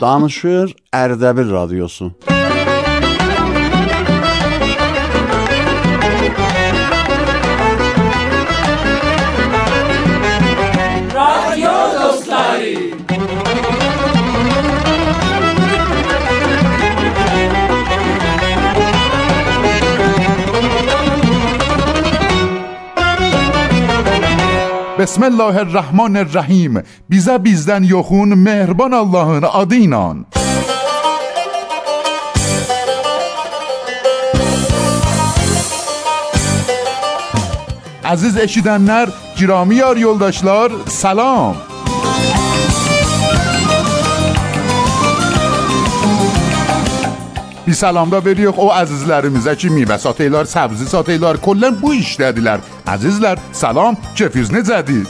Danışır Ərdəbil radiosu. بسم الله الرحمن الرحیم. بیزا بیزدن یخون مهربان الله آدینان. عزیز اشیدنر جرامی یار یلداشلار سلام. Bir salam da veririk o əzizlərimizə ki, meyvə satırlar, səbzi satırlar, kollən bu işdədirlər. Əzizlər, salam, keyfiniz necədir?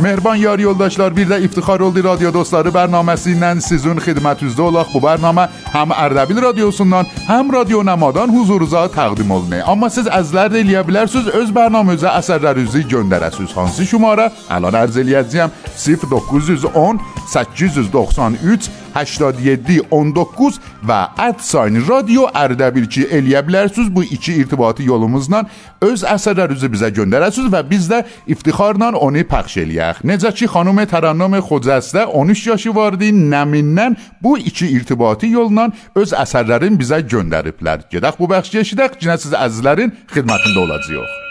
Mehriban yar yoldaşlar bir də iftixar oldu radyo dostları bərnaməsi ilə sizin xidmətinizdə olaq. Bu bərnamə həm Ərdəbil radiosundan, həm Radio Namadan huzurunuza təqdim olunur. Amma siz əzlər də eləyə bilərsiniz öz bərnaməmizə əsərlərinizi göndərəsiniz. Hansı şumara? Əlan ərz eləyəcəyəm 0910 893 87 19 və @sign radio Ərdəbil ki eləyə bilərsiniz bu iki irtibati yolumuzla öz əsərlərinizi bizə göndərəsiniz və biz də iftixarla onu pəxş eləyək. Necə ki xanım Tərənnüm Xocəstə 13 yaşı vardı, nəmindən bu iki irtibati yolla öz əsərlərini bizə göndəriblər. Gedək bu bəxşi eşidək, yenə siz əzizlərin xidmətində olacağıq.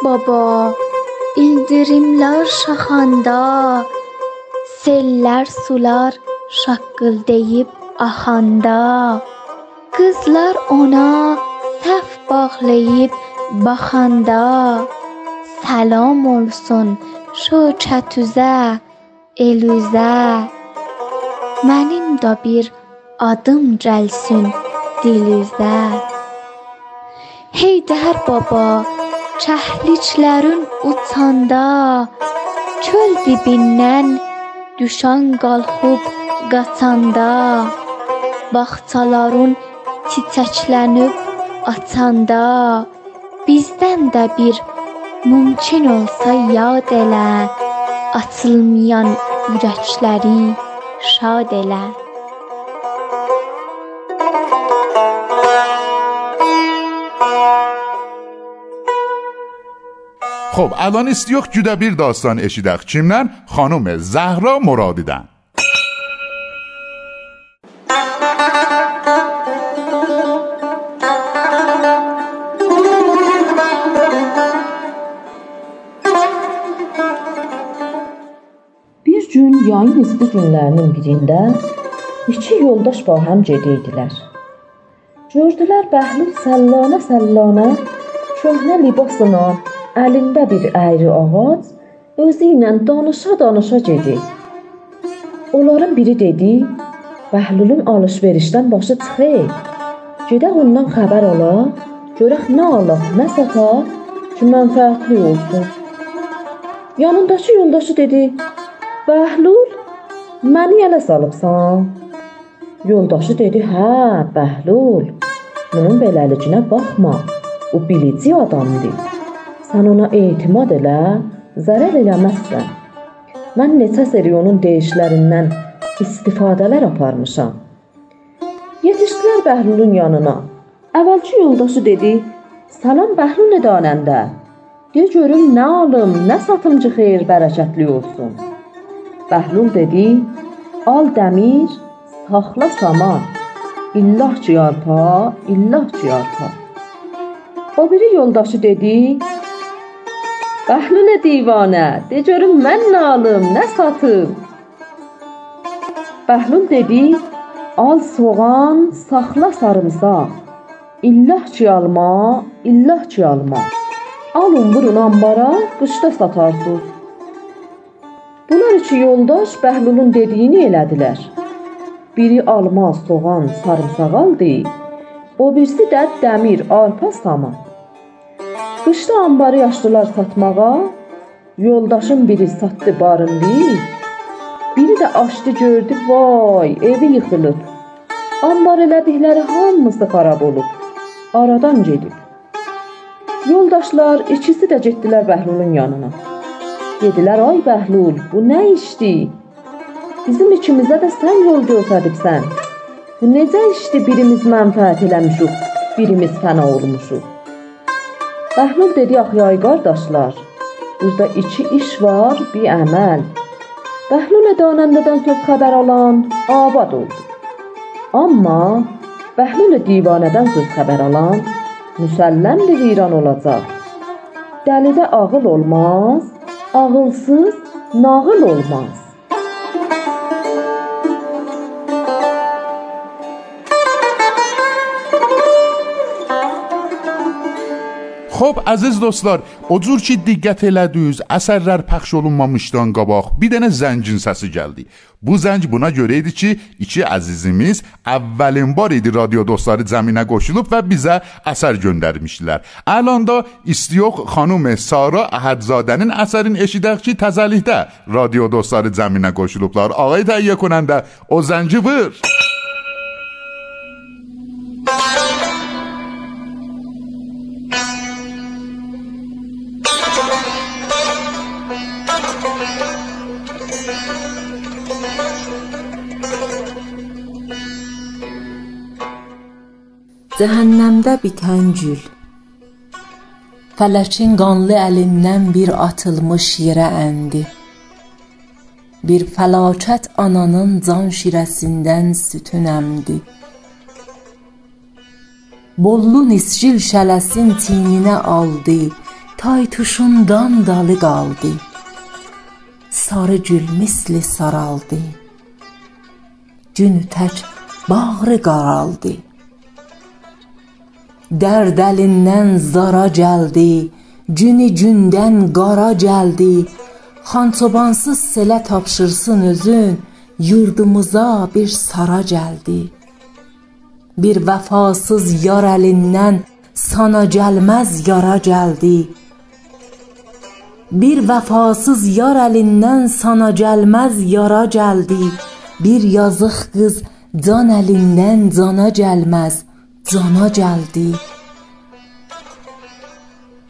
Heydər baba, ildırımlar şaxanda, sellər sular şaqqıldayıb axanda, qızlar ona səf bağlayıb baxanda, salam olsun şu çətüzə, elüzə. Mənim də bir adım gəlsin dilüzə. Heydər baba, çəhliklərin uçanda, çöl dibindən düşən qalxıb qaçanda, bağçaların çiçəklənib açanda, bizdən də bir mümkün olsa yad elə, açılmayan ürəkləri şad elə. خب الان استیوخ جودا بیر داستان اشیدخ چیمنن خانم زهرا مرادیدن yayın izli günlərinin birində iki yoldaş baham gedirdilər. Gördülər Bəhlül səllana səllana köhnə libasla əlində bir əyri ağac özü ilə danışa-danışa gedir. Onların biri dedi: "Bəhlulun alış-verişdən başı çıxır. Gedək ondan xəbər alaq, görək nə alaq, nə sataq ki, mənfəətli olsun." Yanındakı yoldaşı dedi: "Bəhlul, məni ələ salıbsan?" Yoldaşı dedi: "Hə, Bəhlul. Bunun beləliyinə baxma. O bilici adamdır." Sən ona etimad elə, zərər eləməzsən. Mən neçə seri onun deyişlərindən istifadələr aparmışam. Yetişdilər Bəhlulun yanına. Əvvəlki yoldaşı dedi: "Salam Bəhlul danəndə. De görüm nə alım, nə satımcı xeyir bərəkətli olsun." Bəhlul dedi: "Al dəmir, saxla saman. İllah ki yarpa, illah ki yarpa." O biri yoldaşı dedi: Bəhlul divanə, de görüm mən nə alım, nə satım? Bəhlul dedi: Al soğan, saxla sarımsaq. İllah ki alma, illah ki alma. Alın vurun ambara, qışda satarsınız. Bunlar iki yoldaş Bəhlulun dediyini elədilər. Biri alma, soğan, sarımsaq aldı, o birisi də dəmir, arpa, saman. Qışda anbarı yaşlılar satmağa, yoldaşın biri satdı barındı. Biri də açdı gördü, vay, evi yıxılıb. Anbar elədikləri hamısı xarab olub. Aradan gedib. Yoldaşlar ikisi də getdilər Bəhlulun yanına. Dedilər, ay Bəhlul, bu nə işdir? Bizim ikimizə də sən yol göstəribsən. Bu necə işdir birimiz mənfəət eləmişik, birimiz fəna olmuşuq. Bəhlul dedi, axı ay qardaşlar, burada iki iş var, bir əməl. Bəhlul danəndədən söz xəbər alan abad oldu. Amma Bəhlul divanədən söz xəbər alan müsəlləmdir viran olacaq. Dəlidə ağıl olmaz, ağılsız nağıl olmaz. Xo'p, aziz do'stlar, o cür ki diqqət elədiniz, əsərlər pəxş olunmamışdan qabaq bir dənə zəngin səsi gəldi. Bu zəng buna görə idi ki, iki əzizimiz əvvəlin bar idi radio dostları cəminə qoşulub və bizə əsər göndərmişdilər. Əlanda istiyox xanım Sara Əhədzadənin əsərini eşidək ki, təzəlikdə radio dostları cəminə qoşulublar. Ağay təhiyyə konəndə o zəngi vur. Cəhənnəmdə bitən gül. Fələkin qanlı əlindən bir atılmış yerə əndi. Bir fəlakət ananın can şirəsindən sütün əmdi. Bollu nisgil şələsin tininə aldı. Tay tuşundan dalı qaldı Sarı gül misli saraldı Günü tək bağrı qaraldı Dərd əlindən zara gəldi, Günü gündən qara gəldi, Xançobansız selə tapşırsın özün, Yurdumuza bir sara gəldi. Bir vəfasız yar əlindən Sana gəlməz yara gəldi. Bir vəfasız yar əlindən Sana gəlməz yara gəldi. Bir yazıq qız can əlindən cana gəlməz cana gəldi.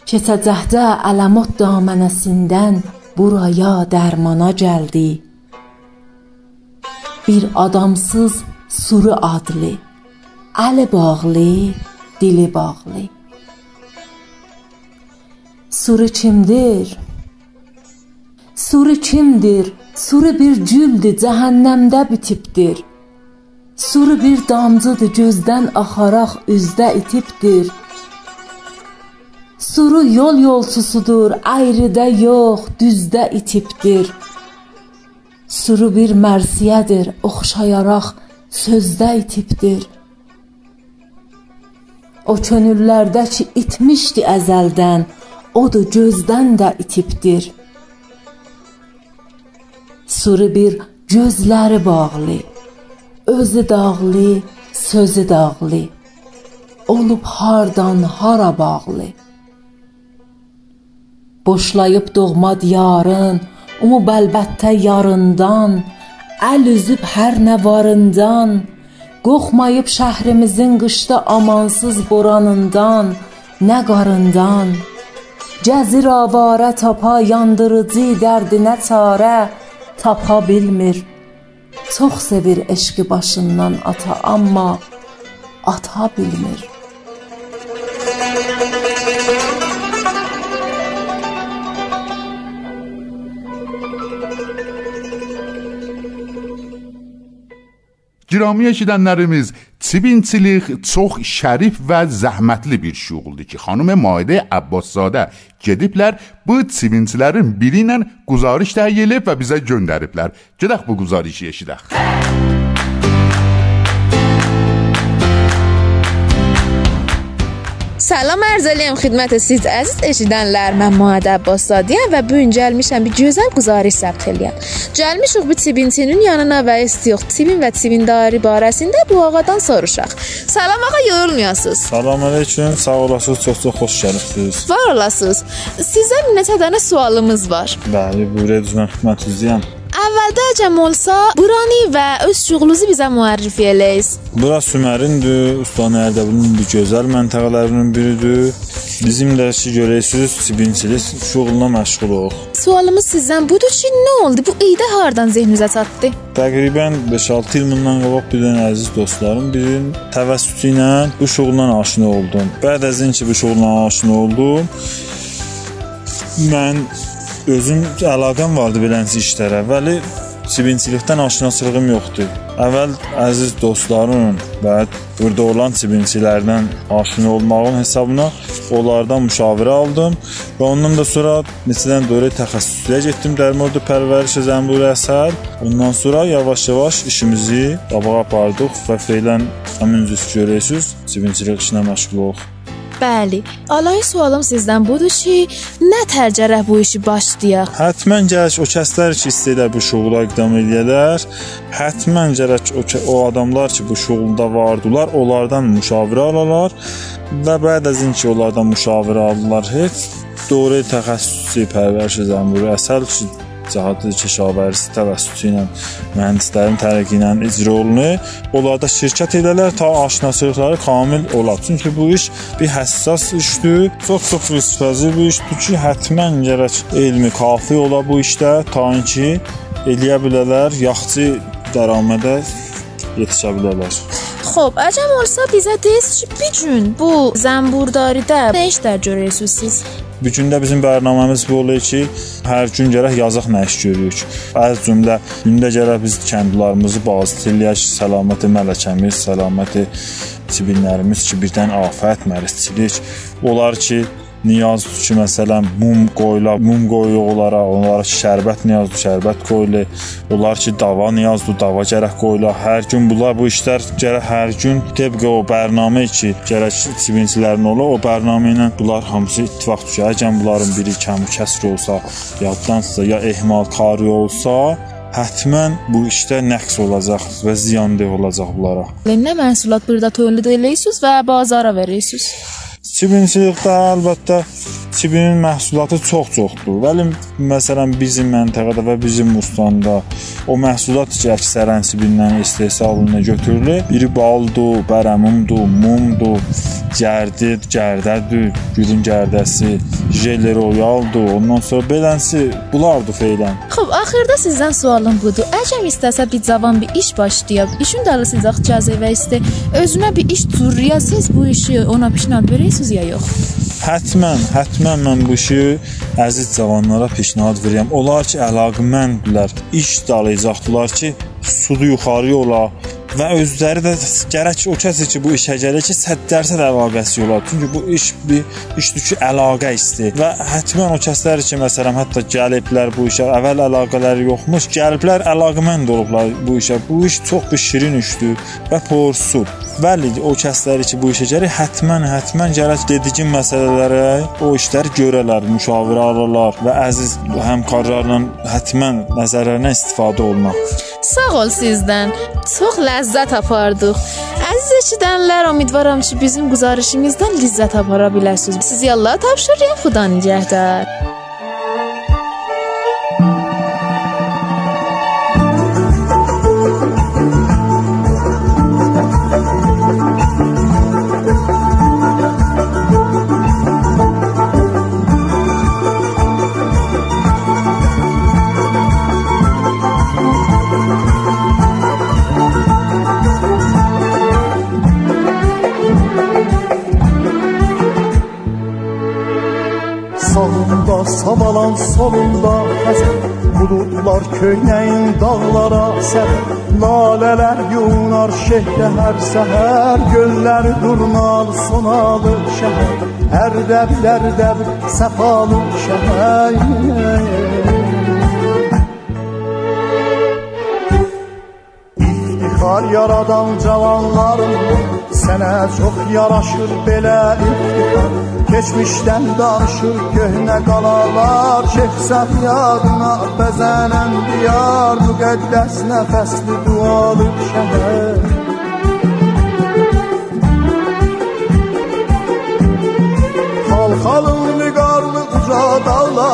Keçəcəkdə əlamot damanəsindən buraya dərmana gəldi. Bir adamsız suru adlı, əli bağlı, dili bağlı. Suru kimdir? Suru kimdir? Suru bir güldür, cəhənnəmdə bitibdir. Suru bir damcıdır gözdən axaraq üzdə itibdir. Suru yol yolçusudur, ayrıda yox, düzdə itibdir. Suru bir mərsiyədir, oxşayaraq sözdə itibdir. O könüllərdə ki itmişdi əzəldən, odur gözdən də itibdir. Suru bir gözləri bağlı, özü dağlı, sözü dağlı. Olub hardan hara bağlı. Boşlayıb doğma diyarın, umub əlbəttə yarından, əl üzüb hər nə varından, qoxmayıb şəhrimizin qışda amansız boranından, nə qarından. Gəzir avarə tapa yandırıcı dərdinə çarə, tapa bilmir. Çox sevir eşqi başından ata, amma ata bilmir. Girami eşidənlərimiz, çibinçilik çox şərif və zəhmətli bir şuğuldur ki, xanım Maidə Abbaszadə gediblər bu çibinçilərin biri ilə quzarış təyin edib və bizə göndəriblər. Gedək bu quzarışı eşidək. Salam arz eləyəm xidmət siz əziz eşidənlər. Mən Muad Abbas Sadiyəm və bu gün gəlmişəm bir gözəl guzarış səbt eləyəm. Gəlmişik bu Tibintinin yanına və istiyox Tibin və Tibindari barəsində bu ağadan soruşaq. Salam ağa, yorulmayasınız. Salam aleyküm, sağ olasınız, çox-çox xoş gəlibsiniz. Var olasınız. Sizə neçə dənə sualımız var. Bəli, buyurun, özümə xidmətinizəyəm. Əvvəldə cəm olsa, buranı və öz şuğlunuzu bizə müərrifə eləyiz. Bura Sümərindir, Ustanı Ərdəbilin bir gözəl məntəqələrindən biridir. Bizim də ki görərsiniz, sibinçilik şuğuluna məşğuluq. Sualımız sizdən budur ki, nə oldu? Bu idə hardan zehninizə çatdı? Təqribən 5-6 il bundan qabaq bir dənə əziz dostlarım birinin təvəssütü ilə bu şuğuldan aşina oldum. Bəd əzin ki bu şuğuldan aşina oldum. Mən özüm əlaqəm vardı beləncə işlərə. Vəli sibinçilikdən aşinaçılığım yoxdur. Əvvəl əziz dostlarım və burada olan sibinçilərdən aşina olmağım hesabına onlardan müşavirə aldım və ondan da sonra neçədən dövrə təxəssüsləyə getdim dərmordu pərvəriş zəmbur əsər. Ondan sonra yavaş-yavaş işimizi qabağa apardıq və feylən həmin cüz görürsüz, sibinçilik işinə məşğuluq. Bəli. Alay sualım sizdən budur ki, nə tərcərə bu işi başlayaq? Həttəmən gərək o kəslər ki, istəyirlər bu şuğula iqdam edərlər, həttəmən gərək o, o adamlar ki, bu şuğulda vardılar, onlardan müşavirə alalar və bəd əzin ki, onlardan müşavirə aldılar, heç doğru təxəssüsi pərvəriş zəmburu əsəl ki, cəhətli kəşavərisi təvəssütü ilə mühəndislərin tərəqi ilə icra olunur. Onlarda şirkət edələr ta aşinaçılıqları kamil ola. Çünki bu iş bir həssas işdir. Çox-çox riskli bir işdir ki, həttəmən gərək elmi kafi ola bu işdə ta ki eləyə bilərlər, yaxçı dəramədə yetişə bilərlər. Xo'p, əcəm olsa bizə deyiz ki, bir gün bu zəmburdaridə nə işlər görürsüz siz? Bu gün də bizim proqramımız bu olur ki, hər gün gərək yazıq iş görürük. Az cümlə gündə gərək biz kəndlərimizi bazı eləyək, səlaməti mələkəmiz, səlaməti cibinlərimiz ki, birdən afət, mərisçilik olar ki, niyazdır ki, məsələn, mum qoyula, mum qoyuyor onlara, onlara şərbət niyazdır, şərbət qoyulu. Onlar ki, dava niyazdır, dava gərək qoyula. Hər gün bunlar bu işlər gərək hər gün təbii o proqramı ki, gərək sibincilərin ola, o proqramı ilə bunlar hamısı ittifaq düşər. Əgər bunların biri kəmi kəsr olsa, yaddansa ya ehmalkarı olsa, Hətmən bu işdə nəqs olacaq və ziyandeh olacaq bunlara. Nə məhsulat burada tövlid edirsiniz və bazara verirsiniz? Çibincilikdə əlbəttə çibinin məhsulatı çox-çoxdur. Vəli məsələn bizim məntəqədə və bizim ustandə o məhsulat ki, əksərən cibindən istehsalına götürülür. Biri baldır, bərəmumdur, mumdur, gərdir, gərdədir, gülün gərdəsi, jel royaldır. Ondan sonra beləsi bunlardır feylən. Xo'p, axırda sizdən sualım budur. Əcəm istəsə bir cavan bir iş başlayıb, işin dalısıcaq cəzəvə istə, özünə bir iş turriyasız bu işi ona pişnad verirsiniz ya yox? Hətmən, hətmən mən bu işi əziz cavanlara pişnahad verirəm. Onlar ki, əlaqəməndirlər, iş dalayacaqdılar ki, sudu yuxarı ola və özləri də gərək o kəs ki, bu işə gəlir ki, 100% əlaqəsi olar. Çünki bu iş bir işdir ki, əlaqə istəyir və həttəmən o kəslər ki, məsələn, hətta gəliblər bu işə, əvvəl əlaqələri yoxmuş, gəliblər əlaqəmənd olublar bu işə. Bu iş çox bir şirin işdir və porsuz. Bəli, o kəsləri ki, bu işə gəlir, həttəmən, həttəmən gərək dediyim məsələlərə o işləri görələr, müşavirə alırlar və əziz həmkarlarla həttəmən nəzərlərinə istifadə olmaq. Sağ ol sizdən. Çox ləzzət apardıq. Əziz eşidənlər, ümidvaram ki, bizim güzarışımızdan ləzzət apara biləsiniz. Sizi Allah tapşırıram, Xuda nigəhdar. Buludlar köynəyin dağlara sər Lalələr yunar şehdə hər səhər Göllər durnalı sonalı şəhər Ərdəb dərdəb səfalı şəhər İftixar yaradan cavanlarım Sənə çox yaraşır belə iftixar Keçmişdən danışır köhnə qalalar Şehzad yadına bəzənən diyar. Müqəddəs nəfəsli dualı şəhər. Xalxalın vüqarlı uca dağları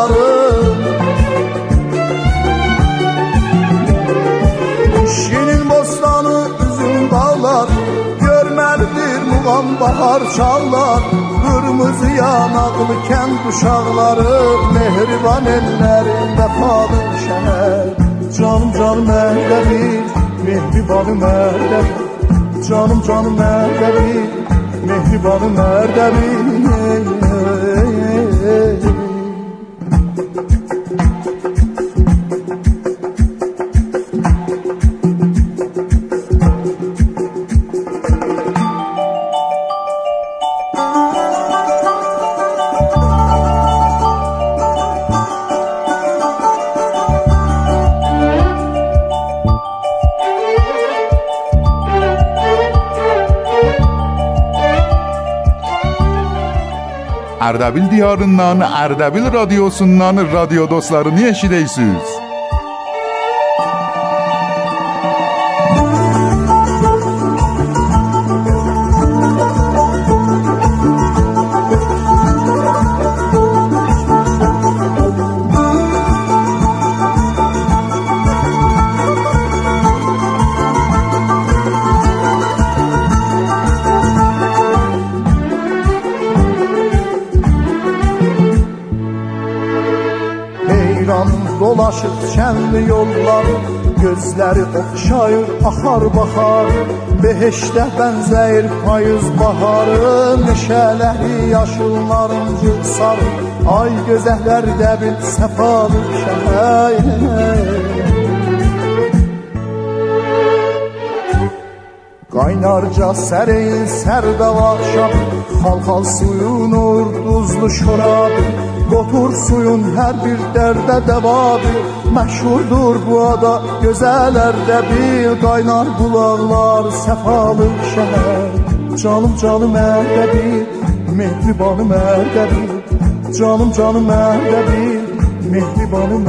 bahar çallar Qırmızı yanaqlı kənd uşaqları Mehriban ellərin vəfalı şəhər Canım canım ərdəbir Mehribanım ərdəbir Canım canım ərdəbir Mehribanım ərdəbir Ərdəbil diyarından, Ərdəbil radiosundan radio dostlarını eşidəysiniz. Oxşayır, axar baxar Beheşdə bənzəyir payız baharı Meşələri yaşıl narıncı sarı Ay gözəhlər dəbil səfalı şəhər Qaynarca sərin sərdava şab Xalxal suyun urduzlu şorabı Qotur suyun hər bir dərdə dəvabi Məşhurdur bu ada gözələrdə bil Qaynar bulaqlar səfalı şəhər. Canım canım ərdəbil Mehribanım ərdəbil Canım canım ərdəbil Mehribanım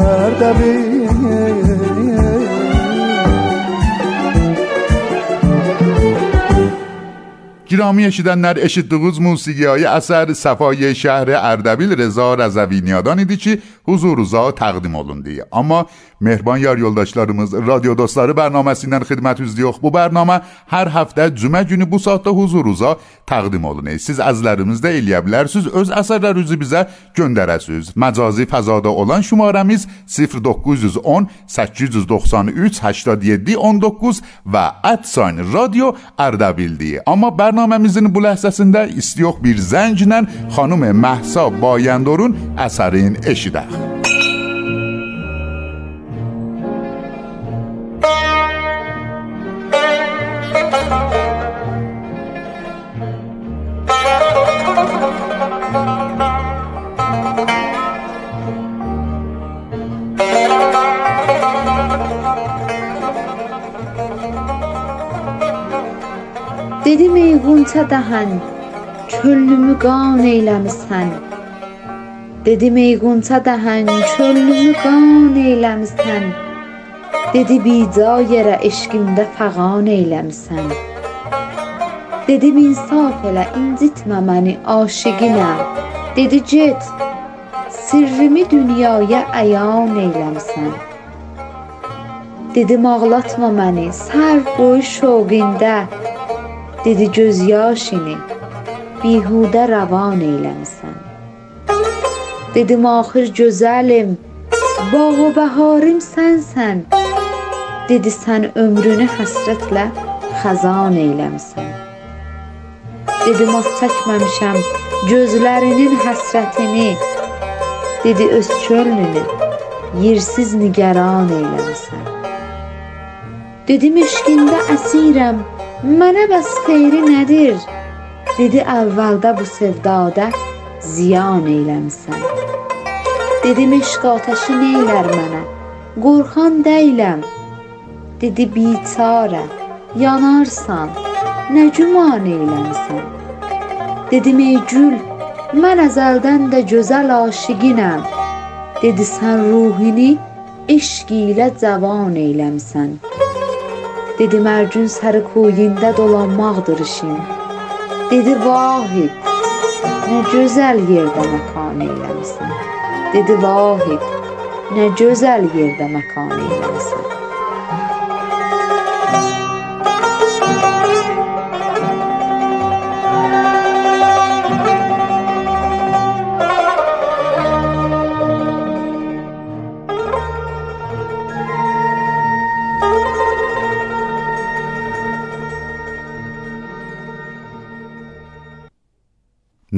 ərdəbil Girami eşidənlər eşitdiyiniz musiqiyi əsər Səfai şəhri Ərdəbil Reza Rəzəviniyadan idi ki, huzurunuza təqdim olundu. Amma Mehriban yar yoldaşlarımız radyo dostları bərnaməsindən xidmətinizdə Bu bərnamə hər həftə cümə günü bu saatda huzurunuza təqdim olunur. Siz əzlərimiz də eləyə bilərsiniz, öz əsərlərinizi bizə göndərəsiniz. Məcazi fəzada olan şumarəmiz 0910 893 87 19 və @sign radio Ərdəbildir. Amma bərnaməmizin bu ləhzəsində istiyox bir zənglə xanım Məhsa Bayəndorun əsərin eşidək. Dəhən, çöllümü qan eyləmisən. Dedim ey qunça dəhən, çöllümü qan eyləmisən. Dedi bica yerə eşqimdə fəğan eyləmisən. Dedim insaf elə, incitmə məni aşiqinəm. Dedi get, sirrimi dünyaya əyan eyləmisən. Dedim ağlatma məni, sər boyu şoqində. Dedi göz yaşını bihudə ravan eyləmisən. Dedim axır gözəlim, bağ və bəharım sənsən. Dedi sən ömrünü həsrətlə xəzan eyləmisən. Dedim az çəkməmişəm gözlərinin həsrətini. Dedi öz çölünü yersiz nigaran eyləmisən. Dedim eşqində əsirəm, Mənə bəs xeyri nədir? Dedi əvvəldə bu sevdada ziyan eyləmisən. Dedim eşq atəşi neylər mənə? Qorxan deyiləm. Dedi biçarə, yanarsan, nə güman eyləmsən? Dedim ey gül, mən əzəldən də gözəl aşiqinəm. Dedi sən ruhini eşq ilə cavan eyləmsən. Dedi mərcün səri kuyində dolanmaqdır işin. Dedi vahid, nə gözəl yerdə məkan eyləmsən. Dedi vahid, nə gözəl yerdə məkan eyləmsən.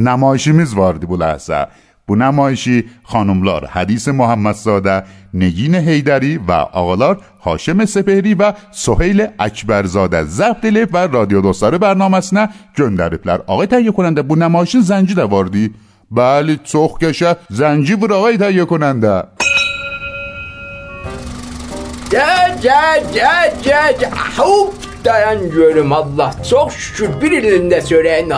نمایشیمیز واردی بو لحظه. بو نمایشی خانملار حدیث محمدزاده نگین هیدری و آقالار حاشم سپهری و سهیل اکبرزاده. ضبط لیف و رادیو دوستار برنامه نه گندریبلر آقای تهیه کننده بو نمایشی زنجی ده واردی؟ بله سوخ کشه. زنجی بر آقای تهیه کننده. جا جا جا جا Hop دایان diyorum الله. Çok شکر bir elinde söyleyen.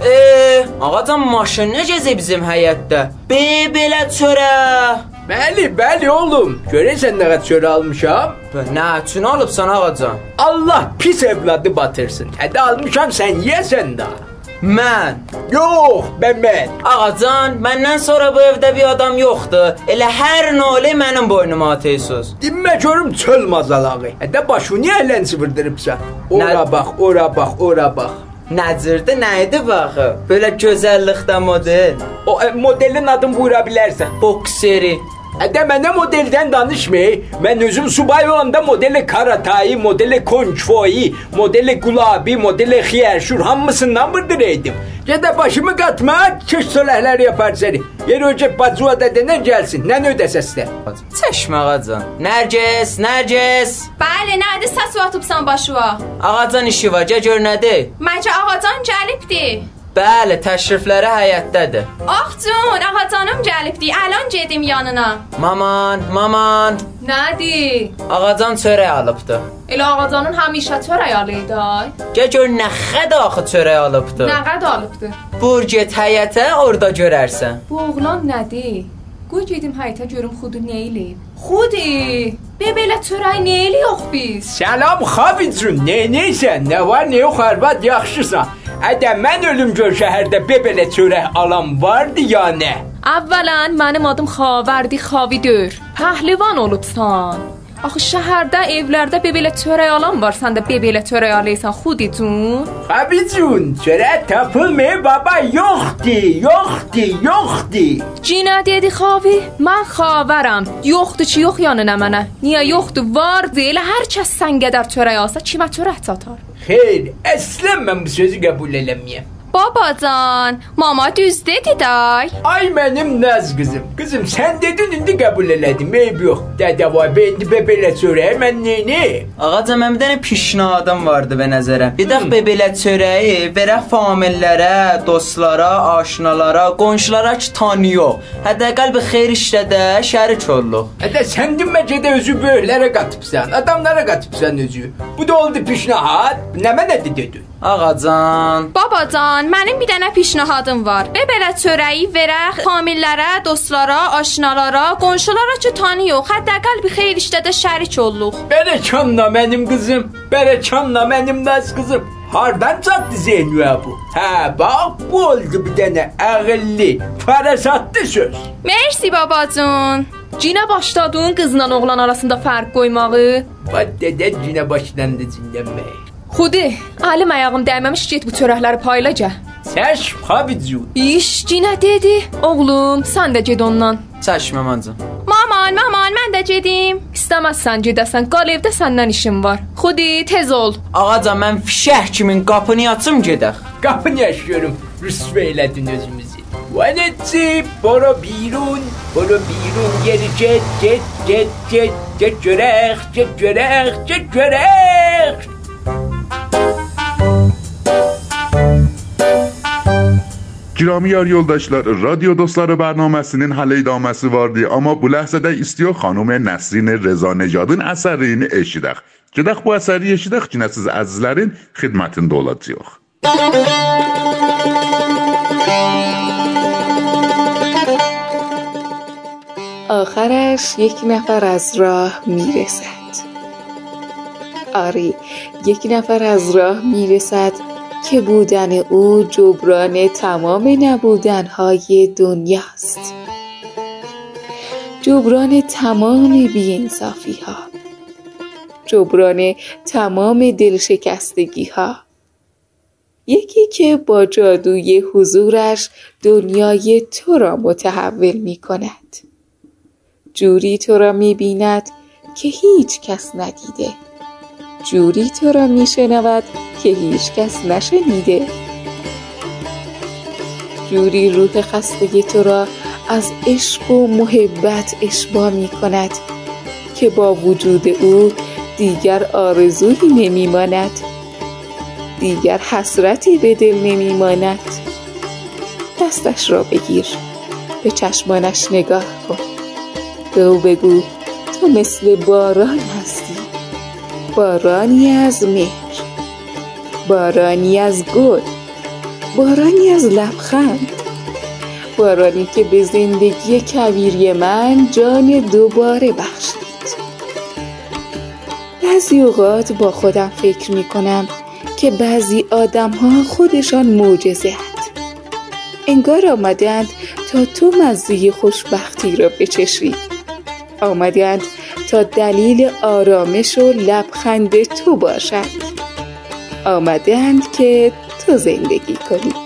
Eee, ağacan maşın necəsə bizim həyətdə? Be belə çörə. Bəli, bəli oğlum. Görəsən nə qədər çörə almışam? Nə üçün alıbsan ağacan? Allah pis evladı batırsın. Hədə almışam sən yeyəsən də. Mən. Yox, ben ben. Ağacan, məndən sonra bu evdə bir adam yoxdur. Elə hər nölə mənim boynuma atıyorsunuz. Dinmə görüm çöl mazalağı. Hədə başını ələn sıvırdırıbsan. Ora Nə- bax, ora bax, ora bax. Nəcirdə nə idi baxı? Belə gözəllikdə model. O e, modelin adını buyura bilərsən. Bokseri. Hədə mənə modeldən danışmay. Mən özüm subay olanda modeli Karatayı, modeli Konçfoyi, modeli Gulabi, modeli Xiyerşur hamısından bırdıraydım. Gedə başımı qatma, çiş söləhlər yapar. Yer öcə bacuğa da denən gəlsin. Nə ödəsəsdə. Çeşmə ağacan. Nərgis, Nərgis. Bəli, nədir səs atıbsan başıva? Ağacan işi var, gəl gör nədir? Məncə ağacan gəlibdi. Bəli, təşrifləri həyətdədir. Axcun, ağacanım gəlibdi. Əlan gedim yanına. Maman, maman. Nədir? Ağacan çörək alıbdı. Elə ağacanın həmişə çörək alıydı. Gəl gör nə qədər axı çörək alıbdı. Nə qədər alıbdı? Bur get həyətə, orada görərsən. Bu oğlan nədir? Qoy gedim həyətə görüm xudu nə eləyib. Xudi, be belə çörək nə eləyox biz? Salam Xavicun, nə neysən? Nə var, nə yox, arvad yaxşısan? Hədə mən ölüm gör şəhərdə bebelə çörək alan vardı ya nə? Əvvələn mənim adım Xavərdi Xavidör. Pəhlivan olubsan. Axı şəhərdə, evlərdə bebelə çörək alan var, sən də bebelə çörək alırsan Xudicun. Xavicun, çörək tapılmıyor baba, yoxdu, yoxdu, yoxdu. Cinə dedi Xavi, mən xavərəm. Yoxdur ki, yox yanına mənə. Niyə yoxdur? Vardı. Elə hər kəs sən qədər çörək alsa kimə çörək çatar? Xeyr, əslən mən bu sözü qəbul eləməyəm. Babacan, mama düz dedi day. Ay mənim naz qızım. Qızım sən dedin indi qəbul elədim. Eyb yox. Dədə var, bendi bebelə çörək mən neyni? Ağaca mən bir dənə pişnahadım vardı və nəzərə. Bir də belə çörəyi verək famillərə, dostlara, aşnalara, qonşulara ki tanıyor. Hətta qəlbi xeyir işlədə şərik olduq. Hədə sən demə gedə özü böyüklərə qatıbsan, adamlara qatıbsan özü. Bu da oldu pişnahat. Nə mənə dedin? Ağacan. Babacan, mənim bir dənə pişnahadım var. Və belə çörəyi verək famillərə, dostlara, aşnalara, qonşulara ki tanıyor. Hətta qəlbi xeyir işlədə şərik olduq. Bərəkanla mənim qızım, bərəkanla mənim naz qızım. Hardan çatdı Zeynüyə bu? Hə, bax bu oldu bir dənə ağıllı, fərasatlı söz. Mersi babacın. Cinə başladığın qızla oğlan arasında fərq qoymağı. Bax dədə cinə başlandı cinlənməyə. Xudi, əlim ayağım dəyməmiş get bu çörəkləri paylaca. Çəşm, Xavicu. İş cinə dedi. Oğlum, sən də get ondan. Çəşmə məncə. Maman, maman, mən də gedim. İstəməzsən gedəsən, qal evdə səndən işim var. Xudi, tez ol. Ağaca mən fişək kimin qapını açım gedək. Qapını yaşıyorum, rüsve elədin özümüzü. Vanetsi, bora birun, bora birun, geri get, get, get, get, get görək, get görək, get görək. Girami yar yoldaşlar, radyo dostları bərnaməsinin hələ idaməsi vardı, amma bu ləhzədə istiyor xanım Nəsrin Reza Necadın əsərini eşidək. Gedək bu əsəri eşidək ki, siz əzizlərin xidmətində olacaq. آخرش یک نفر از راه می‌رسد آری یک نفر از راه می‌رسد که بودن او جبران تمام نبودنهای دنیاست جبران تمام بیانصافی ها جبران تمام دلشکستگی ها یکی که با جادوی حضورش دنیای تو را متحول می کند جوری تو را می بیند که هیچ کس ندیده. جوری تو را می شنود که هیچ کس نشنیده. جوری روح خسته تو را از عشق و محبت اشبا می کند که با وجود او دیگر آرزویی نمی ماند. دیگر حسرتی به دل نمی ماند. دستش را بگیر به چشمانش نگاه کن. به او بگو تو مثل باران هستی. بارانی از مهر. بارانی از گل بارانی از لبخند. بارانی که به زندگی کویری من جان دوباره بخشید. بعضی اوقات با خودم فکر می کنم که بعضی آدم ها خودشان معجزه هست انگار آمدند تا تو مزه خوشبختی را بچشی. آمدند تا دلیل آرامش و لبخند تو باشند. آمدند که تو زندگی کنی.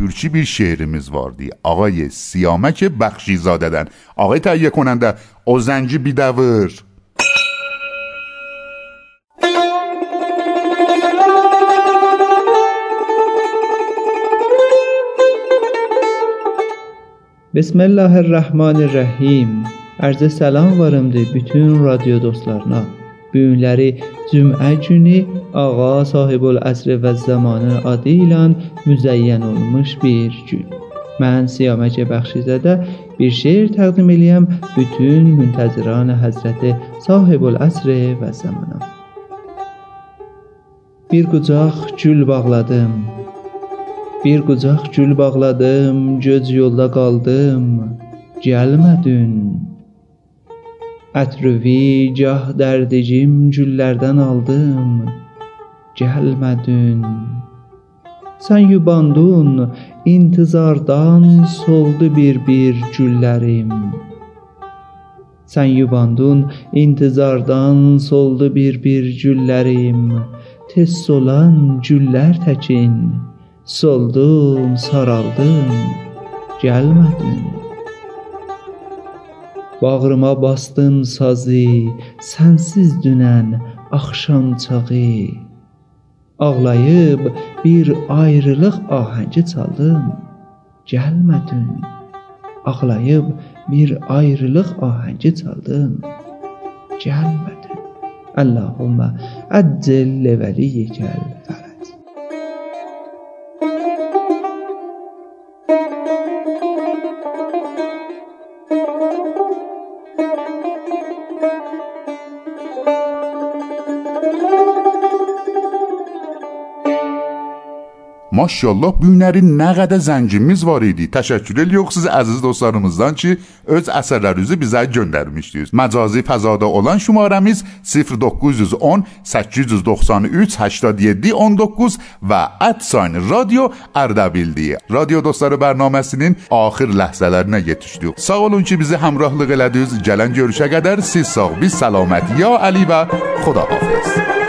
شورچی بیر شعرمز واردی. آقای سیامک بخشی زاددن آقای تهیه کننده او زنجی بیدور بسم الله الرحمن الرحیم. عرض سلام وارم دی بیتون رادیو دوستلارنا Bu günləri cümə günü ağa sahibül əsr və zamanı adı ilə müzəyyən olmuş bir gün. Mən Siyaməcə Bəxşizədə bir şeir təqdim eləyəm bütün müntəziran Həzrəti Sahibül Əsr və zamana. Bir qucaq gül bağladım. Bir qucaq gül bağladım, göz yolda qaldım. Gəlmədin. Ətrüvi gah dərdicim güllərdən aldım. Gəlmədin. Sən yubandun, intizardan soldu bir-bir güllərim. Sən yubandun, intizardan soldu bir-bir güllərim. Tez solan güllər təkin, soldum, saraldım, gəlmədin. Bağrıma bastım sazı, sənsiz dünən axşam çağı. Ağlayıb bir ayrılıq ahəngi çaldım. Gəlmədin. Ağlayıb bir ayrılıq ahəngi çaldım. Gəlmədin. Allahumma əccil levəliykəl fərəc. Maşallah bu günlərin nə qədər zəncimiz var idi. Təşəkkür edirik siz əziz dostlarımızdan ki, öz əsərlərinizi bizə göndərmişdiniz. Məcazi fəzada olan şumarəmiz 0910 893 87 19 və radio Ərdəbildir. Radio dostları bərnaməsinin axır ləhzələrinə yetişdik. Sağ olun ki, bizi həmrəhlıq elədiniz. Gələn görüşə qədər siz sağ, biz salamat. Ya Ali və Xudahafiz.